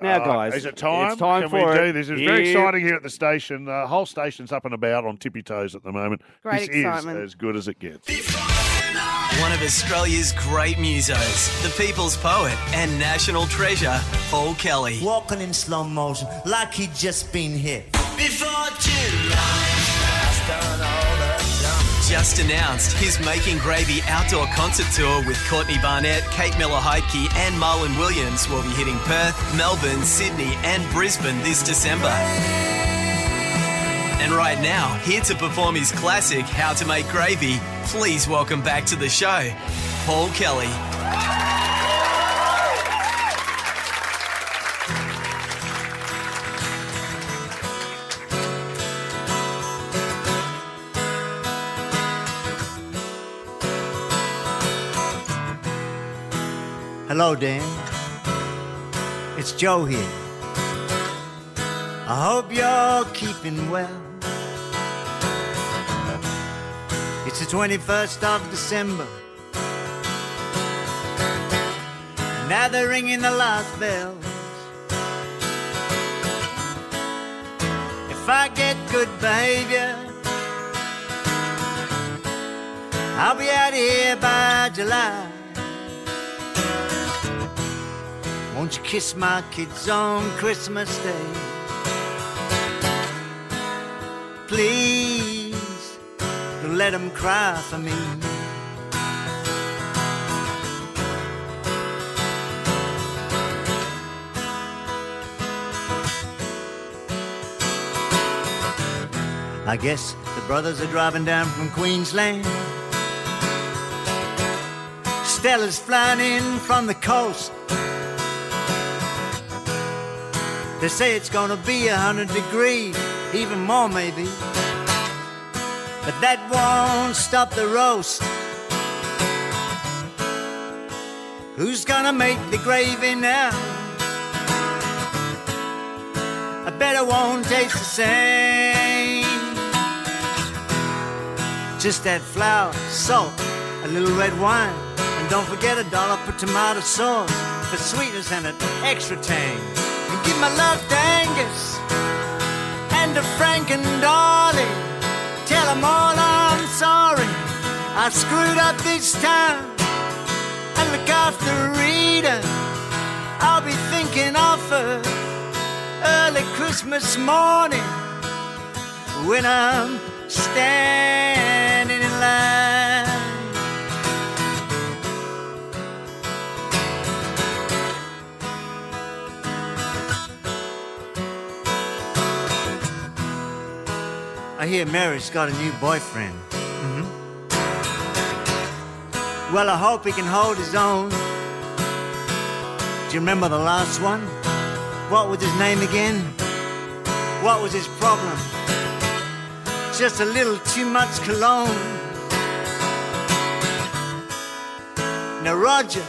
Now, Uh, guys, is it time? It's time Can for we it. do this? It's very Here- exciting here at the station. The whole station's up and about on tippy toes at the moment. Great this excitement. is as good as it gets. One of Australia's great musos, the people's poet and national treasure, Paul Kelly. Walking in slow motion like he'd just been hit. Before just announced his Making Gravy outdoor concert tour with Courtney Barnett, Kate Miller Heidke, and Marlon Williams will be hitting Perth, Melbourne, Sydney, and Brisbane this December. And right now, here to perform his classic How to Make Gravy, please welcome back to the show, Paul Kelly. Hello, Dan. It's Joe here. I hope you're keeping well. It's the 21st of December. Now they're ringing the last bells. If I get good behavior, I'll be out here by July. Won't you kiss my kids on Christmas Day? Please, don't let them cry for me. I guess the brothers are driving down from Queensland. Stella's flying in from the coast. They say it's gonna be a hundred degrees, even more maybe. But that won't stop the roast. Who's gonna make the gravy now? I bet it won't taste the same. Just that flour, salt, a little red wine, and don't forget a dollar for tomato sauce for sweetness and an extra tang. And give my love to Angus and to Frank and Dolly. Tell them all I'm sorry. I screwed up this time. And look after Rita. I'll be thinking of her early Christmas morning when I'm standing I hear Mary's got a new boyfriend. Mhm. Well, I hope he can hold his own. Do you remember the last one? What was his name again? What was his problem? Just a little too much cologne. Now, Roger,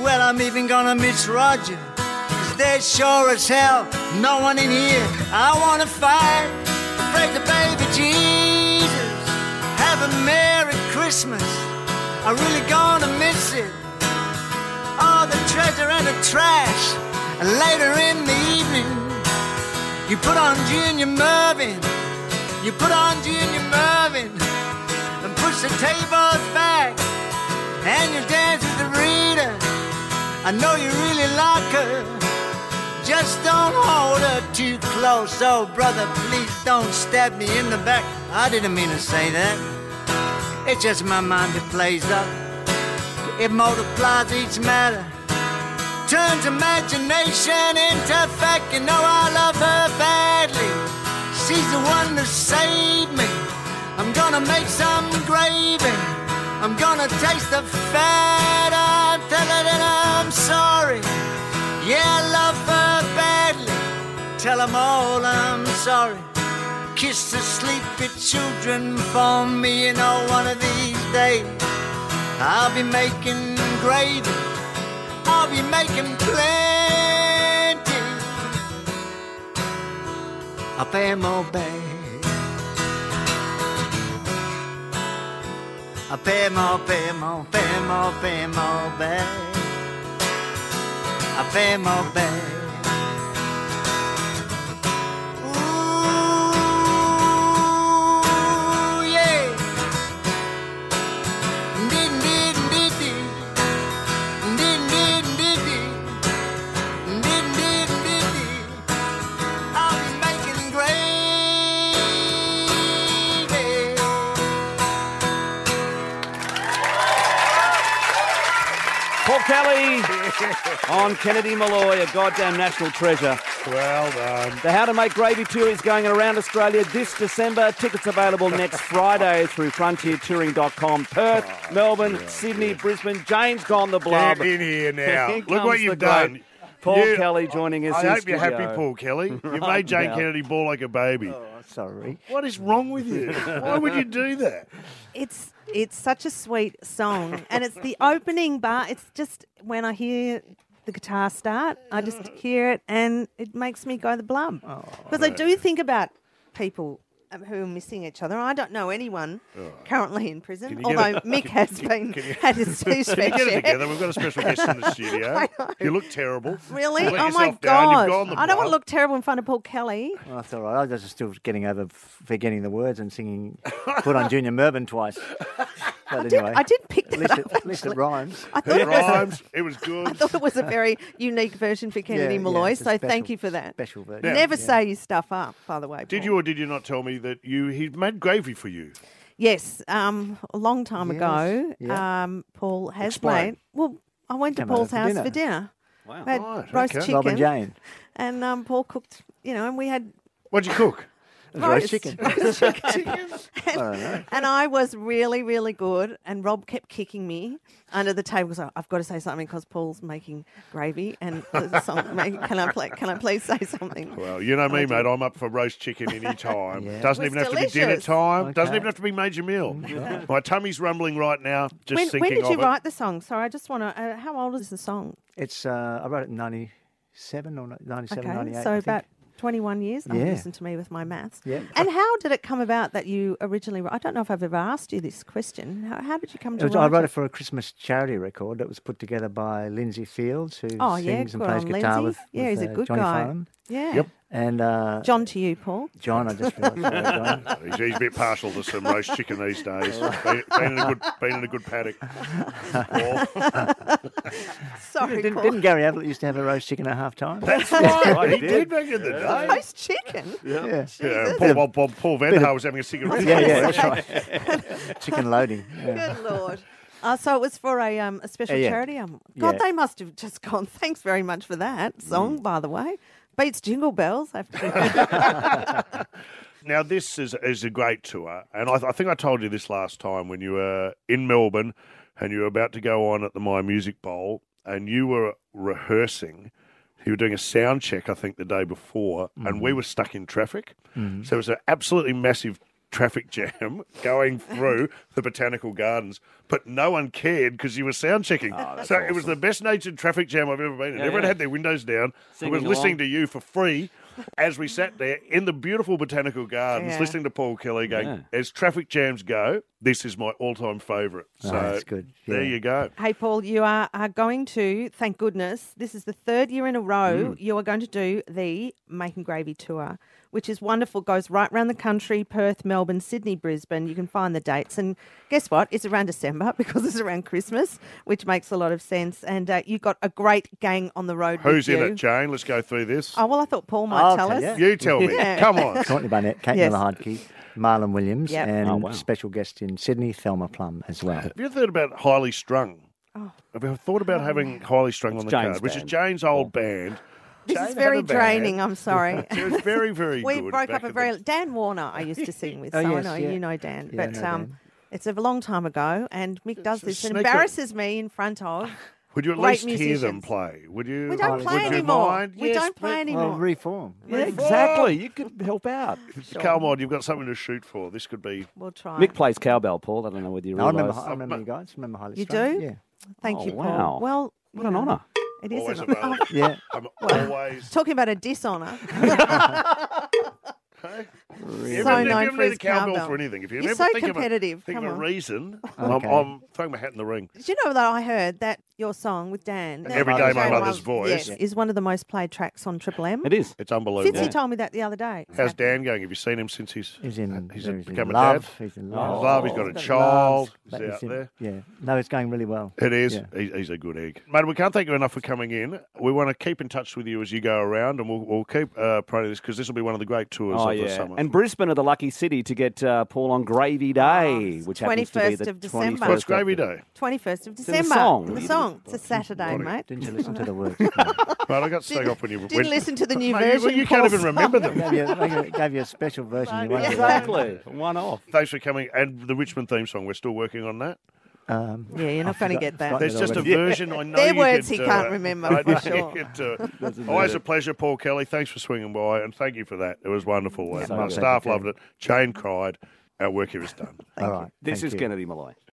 well, I'm even gonna miss Roger. Cause there's sure as hell no one in here I wanna fight. Pray the baby Jesus. Have a Merry Christmas. I'm really gonna miss it. All the treasure and the trash. And later in the evening, you put on Junior Murvin. You put on Junior Murvin and push the tables back. And you dance with the Rita. I know you really like her. Just don't hold her too close. Oh, brother, please don't stab me in the back. I didn't mean to say that. It's just my mind that plays up. It multiplies each matter. Turns imagination into fact. You know I love her badly. She's the one to save me. I'm gonna make some gravy. I'm gonna taste the fat. Tell them all I'm sorry. Kiss the sleepy children for me, you know, one of these days. I'll be making gravy. I'll be making plenty. I'll pay more back. I pay more, pay more, pay more, pay more back. I pay more back. On Kennedy Molloy, a goddamn national treasure. Well done. The How to Make Gravy tour is going around Australia this December. Tickets available next Friday through frontiertouring.com. Perth, oh, Melbourne, Sydney, Brisbane. Jane's gone the blub. Get in here now. Look what you've the great done. Paul You- Kelly joining us I in hope you're happy. Paul Kelly. You made Jane now. Kennedy bawl like a baby. Oh, sorry. What is wrong with you? Why would you do that? It's it's such a sweet song, and it's the opening bar. It's just when I hear the guitar start, I just hear it, and it makes me go the blub because oh, I do think about people who are missing each other. I don't know anyone oh. currently in prison, Can you get although it- Mick has been can you- had his two Can you get it together? We've got a special guest in the studio. You look terrible. Really? Let Oh my yourself down. You've god! I don't want to look terrible in front of Paul Kelly. Well, that's all right. I was just still getting over forgetting the words and singing "Put on Junior Murvin" twice. But Did- anyway, I did pick At that least, up. it, at least it rhymes. I thought It it was. rhymes. It was good. I thought it was a very unique version for Kennedy yeah, Molloy, it's a so thank you for that. Special version. Yeah. Never Yeah. say your stuff up, by the way. Did you or did you not tell me that you he made gravy for you? Yes, um, a long time Yes, ago, yeah. um, Paul has Explain. made. Well, I went to Came over Paul's for house dinner. for dinner. Wow. We had Right, roast okay. chicken, Rob and Jane. and um, Paul cooked. You know, and we had What'd you cook? It roast chicken. roast chicken. I and I was really, really good. And Rob kept kicking me under the table because I've got to say something because Paul's making gravy. And the song, make- can I play? Can I please say something? Well, you know me, mate. I'm up for roast chicken any time. Yeah. Doesn't It even was have to be dinner delicious. time. Doesn't even have to be major meal. My tummy's rumbling right now. Just When, thinking when did of you it. write the song? Sorry, I just want to. Uh, how old is the song? It's uh, I wrote it in '97 or 97, Okay, 98. so I think. about 21 years. Oh, Yeah. listen to me with my maths. Yeah. And how did it come about that you originally? I don't know if I've ever asked you this question. How, how did you come It to was, write I wrote it for a Christmas charity record that was put together by Lindsay Fields, who Oh yeah, sings and plays on guitar Lindsay. with, yeah, with, he's a uh, good Johnny guy. Farnham. Yeah. Yep. And uh, John to you, Paul. John, I just realised. sorry, John. He's, he's a bit partial to some roast chicken these days. been, been in a good, been in a good paddock. Sorry, Didn't, Paul. didn't Gary Ablett used to have a roast chicken at half time? That's right. Right, he he did did. back in the day. Roast chicken. yeah. Yeah, Paul, Paul, Paul, Paul Vander Haar was having a cigarette. Yeah, yeah, that's right. chicken loading. Yeah. Good lord. Uh, so it was for a um, a special Uh, yeah. charity. Um, God, Yeah. they must have just gone. Thanks very much for that song, Mm. by the way. Beats Jingle Bells. I Now, this is, is a great tour, and I, I think I told you this last time when you were in Melbourne and you were about to go on at the Myer Music Bowl, and you were rehearsing. You were doing a sound check, I think, the day before, and we mm-hmm. were stuck in traffic. Mm-hmm. So it was an absolutely massive traffic jam going through the botanical gardens, but no one cared because you were sound checking. Ah, so it was the best natured traffic jam I've ever been in. Yeah, Everyone yeah. had their windows down. I Singing was listening along. to you for free as we sat there in the beautiful botanical gardens, Yeah. listening to Paul Kelly going, Yeah. as traffic jams go, this is my all time favourite. Oh, so Oh, that's good. there you go. Hey, Paul, you are, are going to, thank goodness, this is the third year in a row, mm. you are going to do the Making Gravy Tour, which is wonderful. Goes right around the country Perth, Melbourne, Sydney, Brisbane. You can find the dates. And guess what? It's around December because it's around Christmas, which makes a lot of sense. And uh, you've got a great gang on the road. Who's with in you. it, Jane? Let's go through this. Oh, well, I thought Paul might I'll tell tell us. you. You tell me. Yeah. Come on. Courtney Barnett, Kate Yes. Miller-Heidke, Marlon Williams, Yep. and Oh, wow. special guest in Sydney, Thelma Plum as well. Have you ever thought about Highly Strung? Oh. Have you ever thought about having Highly Strung on the Jane's card, which is. Jane's old band? This Jane is very draining. I'm sorry. It was very, very we good. broke up a very the- Dan Warner. I used to sing with, Oh, so yes, I know yeah. you know Dan. Yeah, but know um, Dan. it's a long time ago, and Mick does this and sneak it. embarrasses me in front of. Would you at great least hear them play? Would you? We don't play anymore. We Yes, don't play but- anymore. Well, reform. Yeah, exactly. You could help out. Come on, you've got something to shoot for. This could be. We'll try. Mick plays cowbell, Paul. I don't know whether you No, I remember, I remember you guys. Remember Highly You Strung? do? Yeah. Thank Oh, you, Paul. wow. Well, What you an honour. It is Always an available. Oh. Yeah. I'm always. Talking about a dishonour. You So never- known you for never need his a cowbell cowbell. for anything. If you You're so think competitive. Of a, think Come of a on. reason, Okay. I'm, I'm throwing my hat in the ring. Did you know that I heard that your song with Dan, Every Day My Mother's Voice. yes, is one of the most played tracks on Triple M? It is. It's unbelievable. Fitzy told me that the other day. How's Dan going? Have you seen him since he's He's in, he's he's in become a love. dad? He's in Oh, love. love. He's got a He's got child. He's out there. Yeah. No, it's going really well. It is. He's a good egg. Mate, we can't thank you enough for coming in. We want to keep in touch with you as you go around, and we'll, we'll keep uh, promoting this because this will be one of the great tours Oh, of the summer. And Brisbane are the lucky city to get uh, Paul on Gravy Day, which happens to be 21st the of December. 21st What's Gravy Day? 21st of in the December. song. In the song. It's a Saturday, mate. Didn't you listen to the words? Well, I got stuck off when you Didn't went. listen to the new Mate, you- version. you can't Paul's even remember them. gave, you, gave you- gave you a special version. You won't get Exactly. One off. Thanks for coming. And the Richmond theme song, we're still working on that. Um, Yeah, you're not going to get that. There's it just a already. version I know They're you words could he do can't it. remember I for sure. you could do it. Always a pleasure, Paul Kelly. Thanks for swinging by, and thank you for that. It was wonderful. and so our good. staff loved it. Jane cried. Our work here is done. All right. This thank is you. Kennedy Molloy.